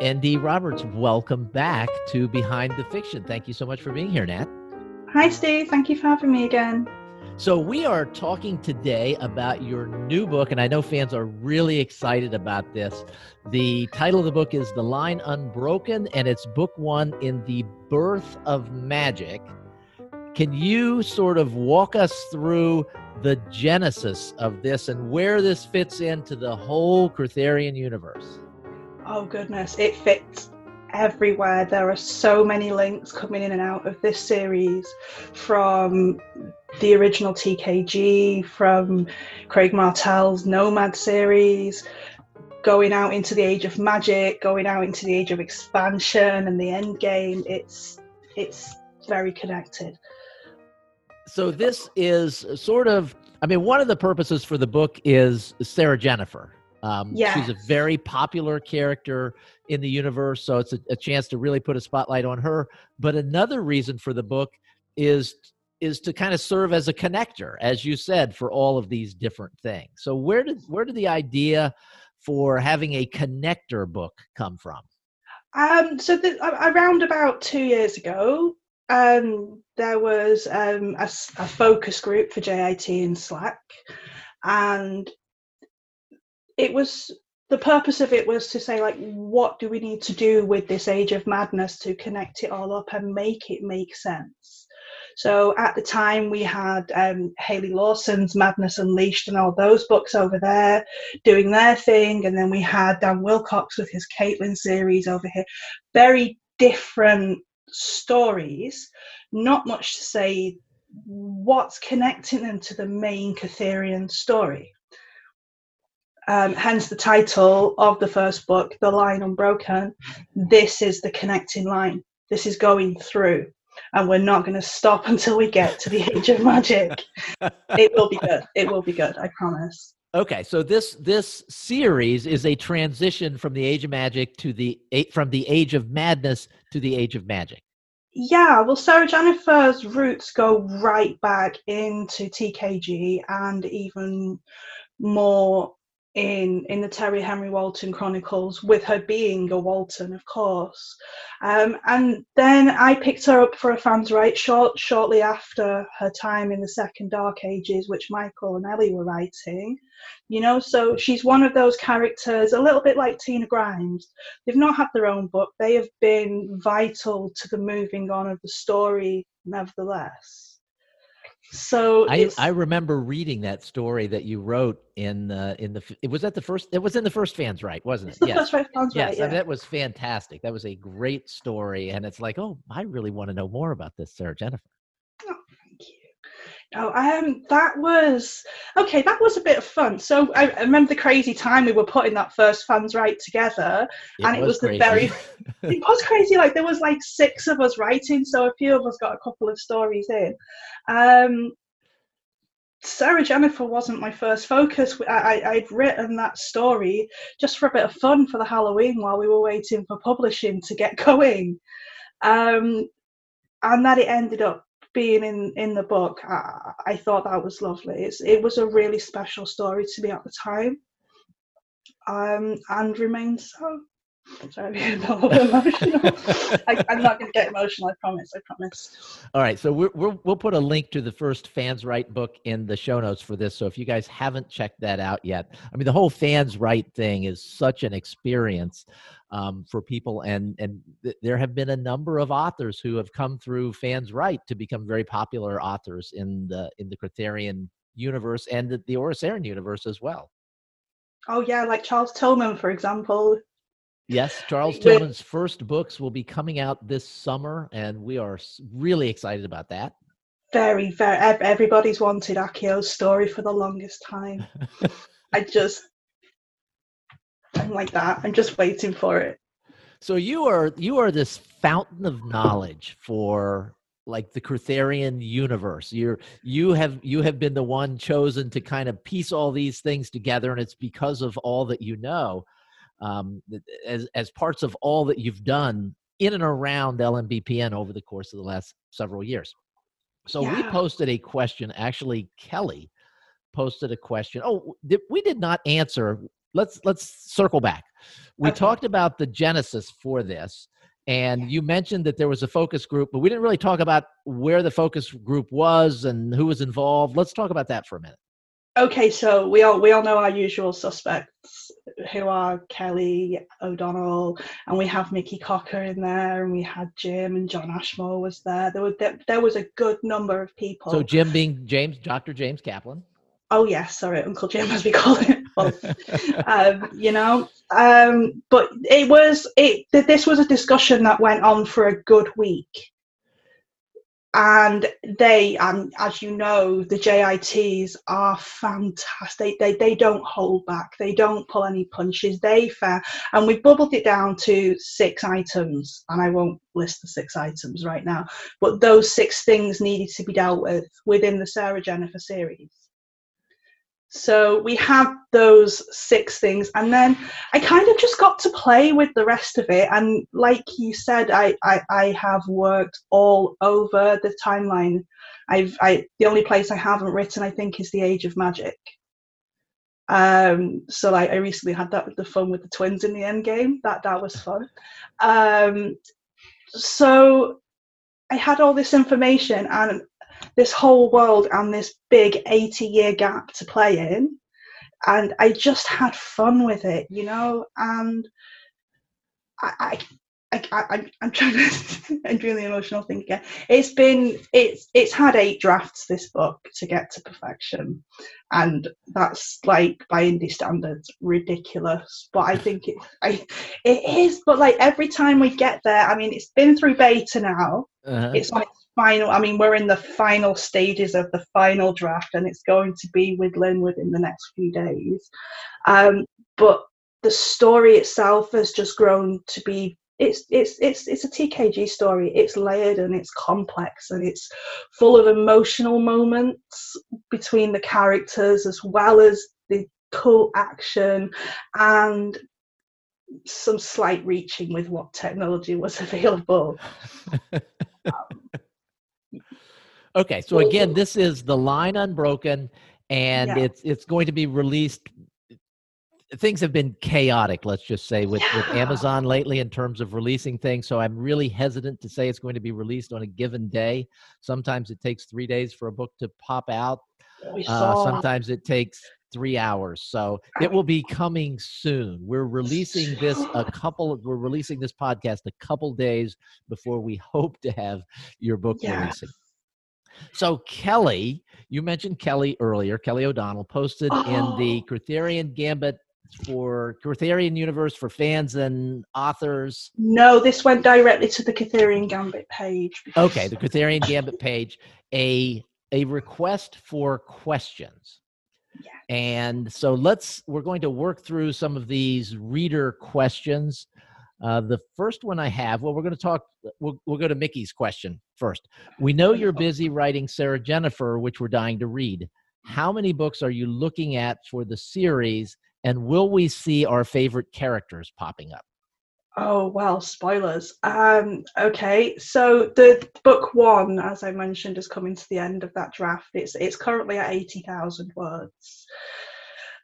N.D. Roberts, welcome back to Behind the Fiction. Thank you so much for being here, Nat. Hi, Steve. Thank you for having me again. So, we are talking today about your new book, and I know fans are really excited about this. The title of the book is The Line Unbroken, and it's book one in the birth of magic. Can you sort of walk us through the genesis of this and where this fits into the whole Kurtherian universe? Oh, goodness. It fits everywhere. There are so many links coming in and out of this series from the original TKG, from Craig Martelle's Nomad series, going out into the Age of Magic, going out into the Age of Expansion and the End Game. It's it's very connected. So this is sort of I mean one of the purposes for the book is Sarah Jennifer um, yes. She's a very popular character in the universe, so it's a, a, chance to really put a spotlight on her. But another reason for the book is is to kind of serve as a connector, as you said, for all of these different things. So where did where did the idea for having a connector book come from? Um, so the, around about two years ago, um, there was um, a, a focus group for JIT in Slack, and it was the purpose of it was to say like what do we need to do with this age of madness to connect it all up and make it make sense? So at the time we had um, haley lawson's madness unleashed and all those books over there doing their thing. And then we had dan wilcox with his caitlin series over here. Very different stories. Not much to say what's connecting them to the main Kurtherian story um, hence the title of the first book, The Line Unbroken. This is the connecting line. This is going through, and we're not going to stop until we get to the age of magic. it will be good. It will be good. I promise. Okay, so this this series is a transition from the age of magic to the from the age of madness to the age of magic. Yeah, well, Sarah Jennifer's roots go right back into TKG and even more in in the Terry Henry Walton Chronicles, with her being a Walton, of course. Um, and then I picked her up for a fans right short shortly after her time in the Second Dark Ages, which Michael and Ellie were writing. You know, so she's one of those characters, a little bit like Tina Grimes. They've not had their own book; they have been vital to the moving on of the story, nevertheless. So I, I remember reading that story that you wrote in the in the it was at the first it was in the first fans right wasn't it? yes. yes, right, yeah. that was fantastic. That was a great story, and it's like, oh, I really want to know more about this, Sarah Jennifer. Oh, um, that was okay. That was a bit of fun. So I, I, remember the crazy time we were putting that first fans right together, it and it was, was the very. it was crazy. Like there was like six of us writing, so a few of us got a couple of stories in. Um, Sarah Jennifer wasn't my first focus. I, I, would written that story just for a bit of fun for the Halloween while we were waiting for publishing to get going. Um, and that it ended up being in in the book, I, I thought that was lovely. It's, it was a really special story to me at the time, um, and remains so. Sorry, I'm little emotional. I, am not going to get emotional. I promise. I promise. All right, so we will we'll put a link to the first fans right book in the show notes for this. So if you guys haven't checked that out yet, I mean, the whole fans right thing is such an experience um, for people, and and th- there have been a number of authors who have come through fans right to become very popular authors in the in the Kurtherian universe and the, the Oriceran universe as well. Oh yeah, like Charles Tillman, for example, Yes, Charles Tillman's first books will be coming out this summer, and we are really excited about that. Very, very. Everybody's wanted Akio's story for the longest time. I just, I'm like that. I'm just waiting for it. So you are you are this fountain of knowledge for like the Kurtherian universe. You're you have you have been the one chosen to kind of piece all these things together, and it's because of all that you know um, as as parts of all that you've done in and around LMBPN over the course of the last several years. So yeah. we posted a question. Actually, Kelly posted a question. Oh, we did not answer let's let's circle back. We Okay. talked about the genesis for this, and you mentioned that there was a focus group, but we didn't really talk about where the focus group was and who was involved. Let's talk about that for a minute. Okay, so we all we all know our usual suspects, who are Kelly O'Donnell, and we have Mickey Cocker in there, and we had Jim and John Ashmore was there. There was there, there was a good number of people. So Jim being James, Dr. James Kaplan. oh yes, sorry, Uncle Jim, as we call him. Um, you know, um, but it was it. This was a discussion that went on for a good week, and they, um, as you know, the JITs are fantastic. They they they don't hold back. They don't pull any punches. They fair and we bubbled it down to six items, and I won't list the six items right now, but those six things needed to be dealt with within the Sarah Jennifer series. So we had those six things, and then I kind of just got to play with the rest of it. And like you said, I I, I have worked all over the timeline. I've I the only place I haven't written, I think, is the Age of Magic. Um, so like I recently had that with the fun with the twins in the end game. That that was fun. Um, so I had all this information and this whole world and this big 80 year gap to play in and i just had fun with it you know and i i I, I'm trying to. I'm doing the emotional thing again. It's been, it's, it's had eight drafts. This book to get to perfection, and that's like by indie standards ridiculous. But I think it, I, it is. But like every time we get there, I mean, it's been through beta now Uh-huh. it's on its final i mean we're in the final stages of the final draft and it's going to be with lynn within the next few days. Um, but the story itself has just grown to be it's it's it's it's a tkg story. It's layered and it's complex and it's full of emotional moments between the characters as well as the cool action and some slight reaching with what technology was available Okay, so again, this is the line unbroken, and Yeah. it's it's going to be released. Things have been chaotic, let's just say, with, with Amazon lately in terms of releasing things. So I'm really hesitant to say it's going to be released on a given day. Sometimes it takes three days for a book to pop out. Uh, sometimes it takes three hours. So it will be coming soon. We're releasing this a couple. We're releasing this podcast a couple days before we hope to have your book Yeah. releasing. So Kelly, you mentioned Kelly earlier. Kelly O'Donnell posted in the Oh. Kurtherian Gambit for Kurtherian Universe for fans and authors. No, this went directly to the Kurtherian Gambit page. because- Okay, the Kurtherian Gambit page, a a request for questions. Yeah. And so let's we're going to work through some of these reader questions. Uh, the first one I have, well, we're going to talk. We'll, we'll go to Mickey's question first. We know you're busy writing Sarah Jennifer, which we're dying to read. How many books are you looking at for the series, and will we see our favorite characters popping up? Oh well, spoilers. Um, okay, so the book one, as I mentioned, is coming to the end of that draft. It's it's currently at eighty thousand words.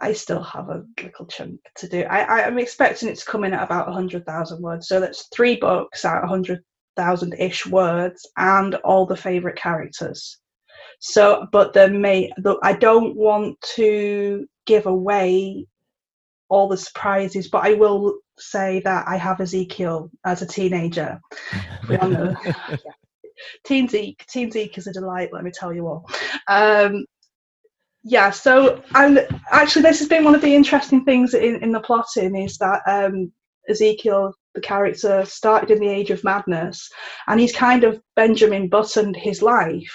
I still have a little chunk to do. I, I I'm expecting it to come in at about hundred thousand words. So that's three books at hundred thousand ish words, and all the favorite characters. So, but the may I don't want to give away all the surprises, but I will say that I have Ezekiel as a teenager. We all know. yeah. Teen Zeke, Teen Zeke is a delight, let me tell you all. Um, yeah, so and actually, this has been one of the interesting things in, in the plotting is that um, Ezekiel, the character, started in the Age of Madness, and he's kind of Benjamin Buttoned his life.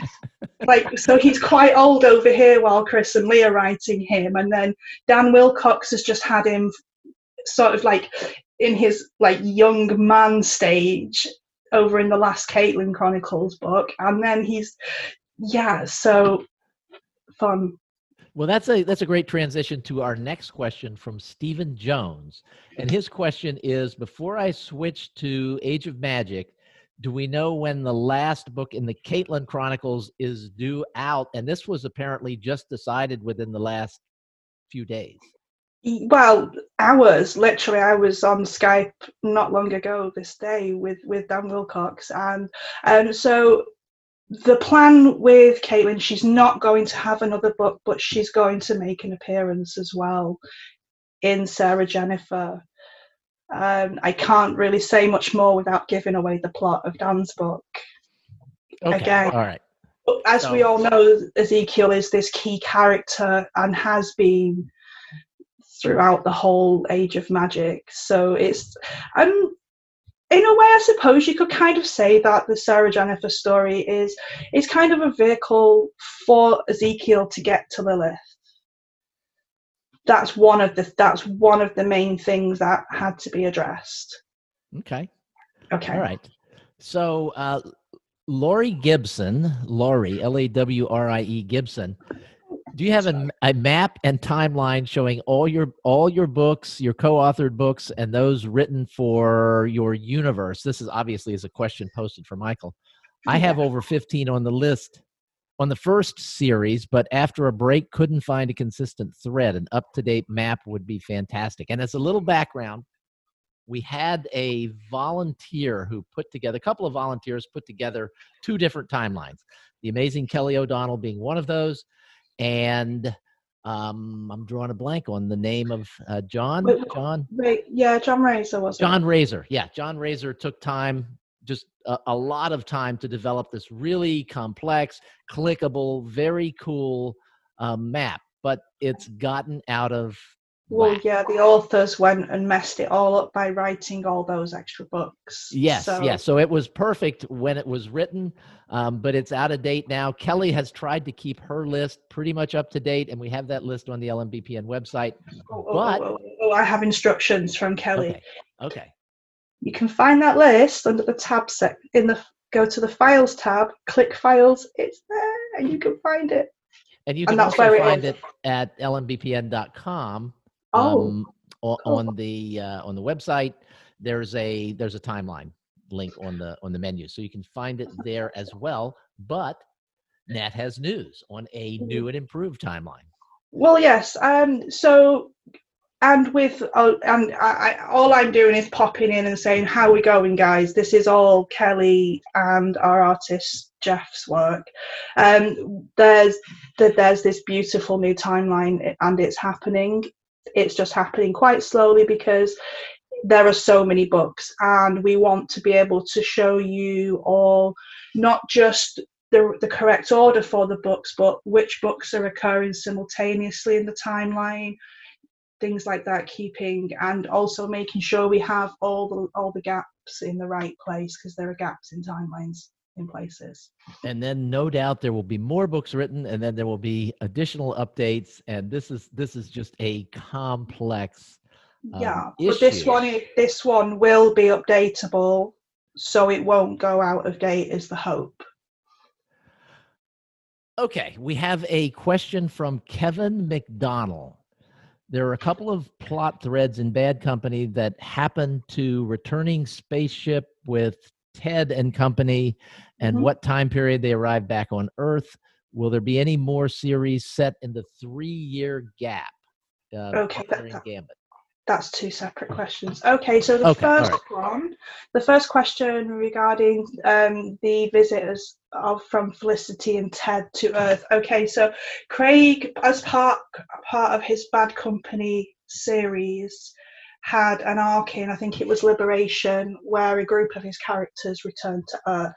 like so he's quite old over here while Chris and Lee are writing him and then Dan Wilcox has just had him sort of like in his like young man stage over in the last Caitlin Chronicles book and then he's yeah so fun Well, that's a that's a great transition to our next question from Stephen Jones, and his question is: Before I switch to Age of Magic, do we know when the last book in the Caitlin Chronicles is due out? And this was apparently just decided within the last few days. well hours literally i was on skype not long ago this day with with dan wilcox and and so the plan with caitlin she's not going to have another book but she's going to make an appearance as well in sarah jennifer um, i can't really say much more without giving away the plot of dan's book Okay. Again. All right. as we all know, Ezekiel is this key character and has been throughout the whole age of magic. So it's um in a way I suppose you could kind of say that the Sarah Jennifer story is is kind of a vehicle for Ezekiel to get to Lilith. That's one of the that's one of the main things that had to be addressed. Okay. Okay. All right. So, uh, Laurie Gibson, Laurie, L A W R I E Gibson. Do you have a, a map and timeline showing all your all your books, your co-authored books, and those written for your universe? This is obviously is a question posted for Michael. I have over fifteen on the list on the first series, but after a break, couldn't find a consistent thread. An up-to-date map would be fantastic. And as a little background, we had a volunteer who put together a couple of volunteers put together two different timelines the amazing kelly o'donnell being one of those and um, i'm drawing a blank on the name of uh, john john Wait, yeah, John Razor was it? john razor yeah john razor took time just a, a lot of time to develop this really complex clickable very cool uh, map but it's gotten out of Well, whack. yeah, the authors went and messed it all up by writing all those extra books. Yes, So- yes. So it was perfect when it was written, um, but it's out of date now. Kelly has tried to keep her list pretty much up to date, and we have that list on the LMBPN website. Oh, oh, But- oh, oh, oh, I have instructions from Kelly. Okay. Okay. You can find that list under the tab set in the go to the files tab, click files, it's there, and you can find it. And you can that's also where it find it at lmbpn.com. Oh, um, o- cool. on the uh, on the website. There's a there's a timeline link on the on the menu, so you can find it there as well. But Nat has news on a Mm-hmm. new and improved timeline. well, yes. Um, so and with uh, and I, I, all I'm doing is popping in and saying how we going, guys. This is all Kelly and our artist Jeff's work. Um, there's that there's this beautiful new timeline and it's happening. It's just happening quite slowly because there are so many books and we want to be able to show you all not just the, the correct order for the books but which books are occurring simultaneously in the timeline things like that keeping and also making sure we have all the all the gaps in the right place because there are gaps in timelines in places. And then no doubt there will be more books written and then there will be additional updates and this is this is just a complex Um, yeah but this one this one will be updatable so it won't go out of date is the hope. Okay we have a question from kevin McDonald. there are a couple of plot threads in bad company that happen to returning spaceship with ted and company and Mhm. what time period they arrived back on earth will there be any more series set in the three year gap uh, Okay, that- Gambit. that's two separate questions okay so the Okay, first one the first question regarding um, the visitors of from felicity and ted to earth okay so craig as part part of his bad company series had an arc in i think it was liberation where a group of his characters returned to earth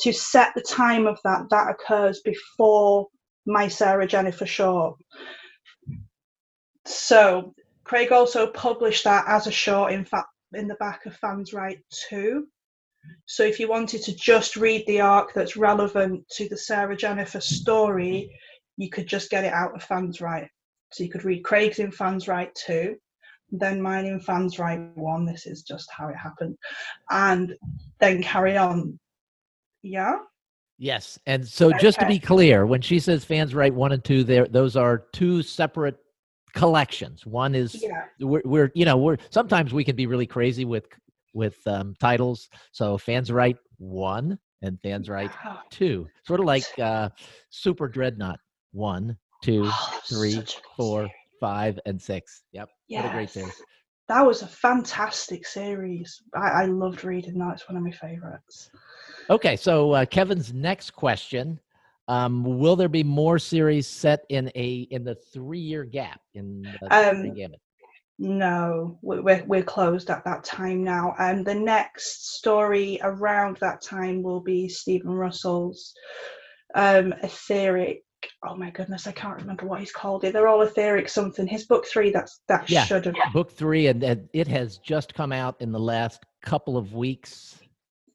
to set the time of that that occurs before my sarah jennifer short so Craig also published that as a short in fact in the back of Fans Right 2. So if you wanted to just read the arc that's relevant to the Sarah Jennifer story, you could just get it out of Fans Right. So you could read Craig's in Fans Right 2, then mine in Fans Right 1. This is just how it happened. And then carry on. Yeah? Yes, and so just to be clear, when she says fans right one and two, there those are two separate collections. One is Yeah. we're, we're you know we're sometimes we can be really crazy with with um, titles. So fans right one and fans right two, sort of like uh, Super Dreadnought one, two, oh, three, such a good four. Five, and six. Yep. Yes. What a great series. That was a fantastic series. I, I loved reading that. It's one of my favorites. Okay, so uh, Kevin's next question: um, Will there be more series set in a in the three year gap in the Um, gamut? No, we- we're we're closed at that time now. And the next story around that time will be Stephen Russell's um, etheric. Oh my goodness, I can't remember what he's called it. They're all etheric something. His book three. That's that Yeah. should have. Book three, and, and it has just come out in the last couple of weeks.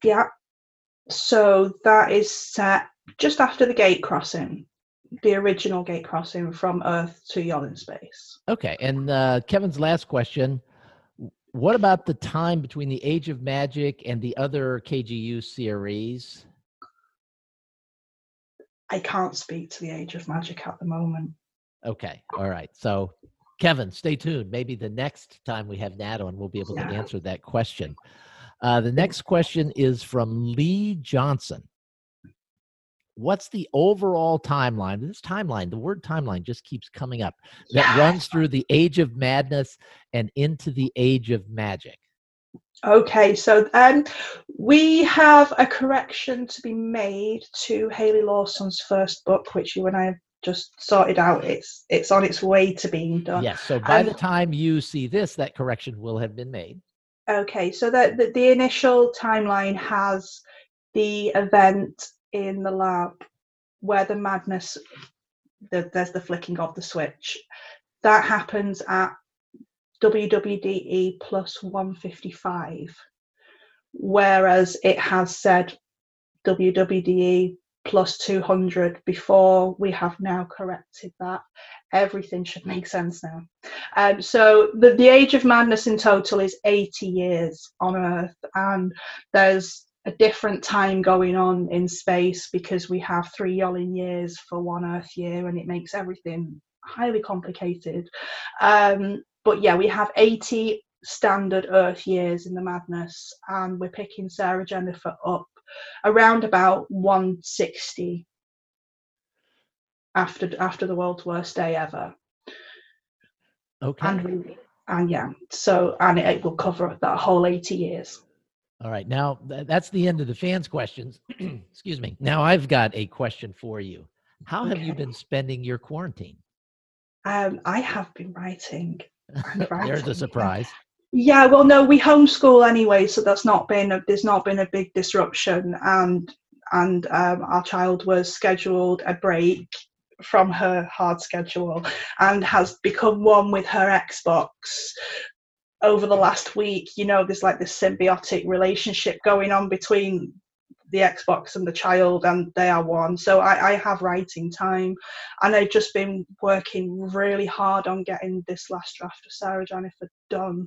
Yeah. So that is set just after the gate crossing, the original gate crossing from Earth to Yollin space. Okay, and uh, Kevin's last question: What about the time between the Age of Magic and the other KGU series? I can't speak to the Age of Magic at the moment. Okay, all right. So, Kevin, stay tuned. Maybe the next time we have Nat on, we'll be able to answer that question. Uh, the next question is from Lee Johnson. What's the overall timeline? This timeline, the word timeline just keeps coming up, that Yeah. runs through the Age of Madness and into the Age of Magic. Okay, so um, we have a correction to be made to Haley Lawson's first book, which you and I have just sorted out. It's it's on its way to being done. Yes. So by the Um, time you see this, that correction will have been made. Okay, so the, the the initial timeline has the event in the lab where the madness, the, there's the flicking of the switch. That happens at WWDE plus 155, whereas it has said WWDE plus 200 before. We have now corrected that. Everything should make sense now. Um, so the, the age of madness in total is 80 years on Earth, and there's a different time going on in space because we have three Yollin years for one Earth year, and it makes everything highly complicated. Um, but yeah, we have 80 standard Earth years in the madness, and we're picking Sarah Jennifer up around about 160 after after the world's worst day ever Okay. and we, and yeah so and it, it will cover that whole 80 years All right. Now th- that's the end of the fans' questions. Excuse me. Now I've got a question for you. How have you been spending your quarantine? um i have been writing There's a surprise. yeah well no we homeschool anyway so that's not been a, there's not been a big disruption and and um, our child was scheduled a break from her hard schedule and has become one with her xbox over the last week you know there's like this symbiotic relationship going on between the xbox and the child and they are one. So i, I have writing time and i've just been working really hard on getting this last draft of sarah jennifer done.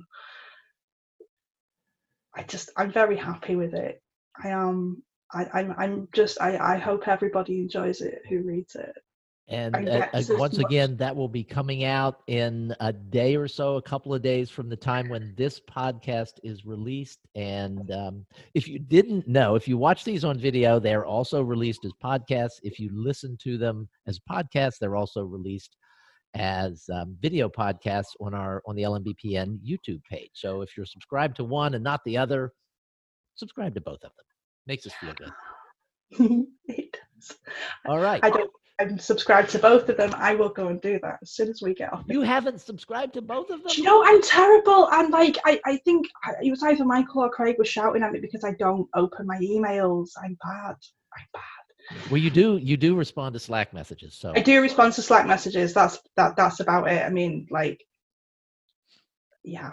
I just i'm very happy with it. I am I, I'm, I'm just I, I hope everybody enjoys it who reads it And uh, uh, once again, that will be coming out in a day or so, a couple of days from the time when this podcast is released. And um, if you didn't know, if you watch these on video, they're also released as podcasts. If you listen to them as podcasts, they're also released as um, video podcasts on our on the LMBPN YouTube page. So if you're subscribed to one and not the other, subscribe to both of them. Makes us feel good. it does. All right. I don't I'm subscribed to both of them. I will go and do that as soon as we get off. You haven't subscribed to both of them? Do you know I'm terrible and like I, I think I- it was either Michael or Craig was shouting at me because I don't open my emails. I'm bad. I'm bad. Well, you do you do respond to Slack messages, so I do respond to Slack messages. That's that that's about it. I mean, like yeah.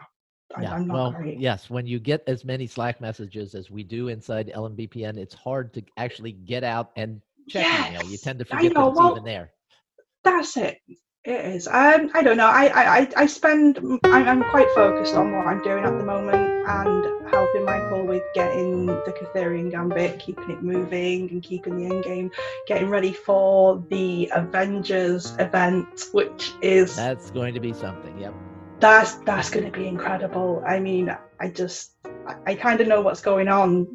Yeah. I'm not well, great. yes. When you get as many Slack messages as we do inside LMBPN, it's hard to actually get out and check email. You Yes, tend to forget that it's well, even there. That's it. It is. Um, I don't know. I, I, I- I spend. I'm, I'm quite focused on what I'm doing at the moment and helping Michael with getting the Kurtherian Gambit, keeping it moving and keeping the end game, getting ready for the Avengers event, which is That's going to be something. Yep. that's that's going to be incredible. I mean, I just I, I kind of know what's going on,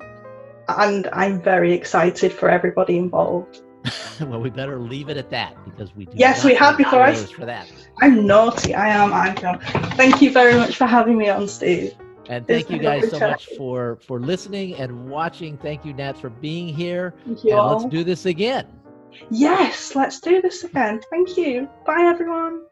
and I'm very excited for everybody involved. well, we better leave it at that because we do. Yes, we have before I. For that. I'm naughty. I am. I am. Thank you very much for having me on, Steve. And It's thank you guys so chat. much for for listening and watching. Thank you, Nat, for being here. Thank you And all. let's do this again. Yes, let's do this again. Thank you. Bye, everyone.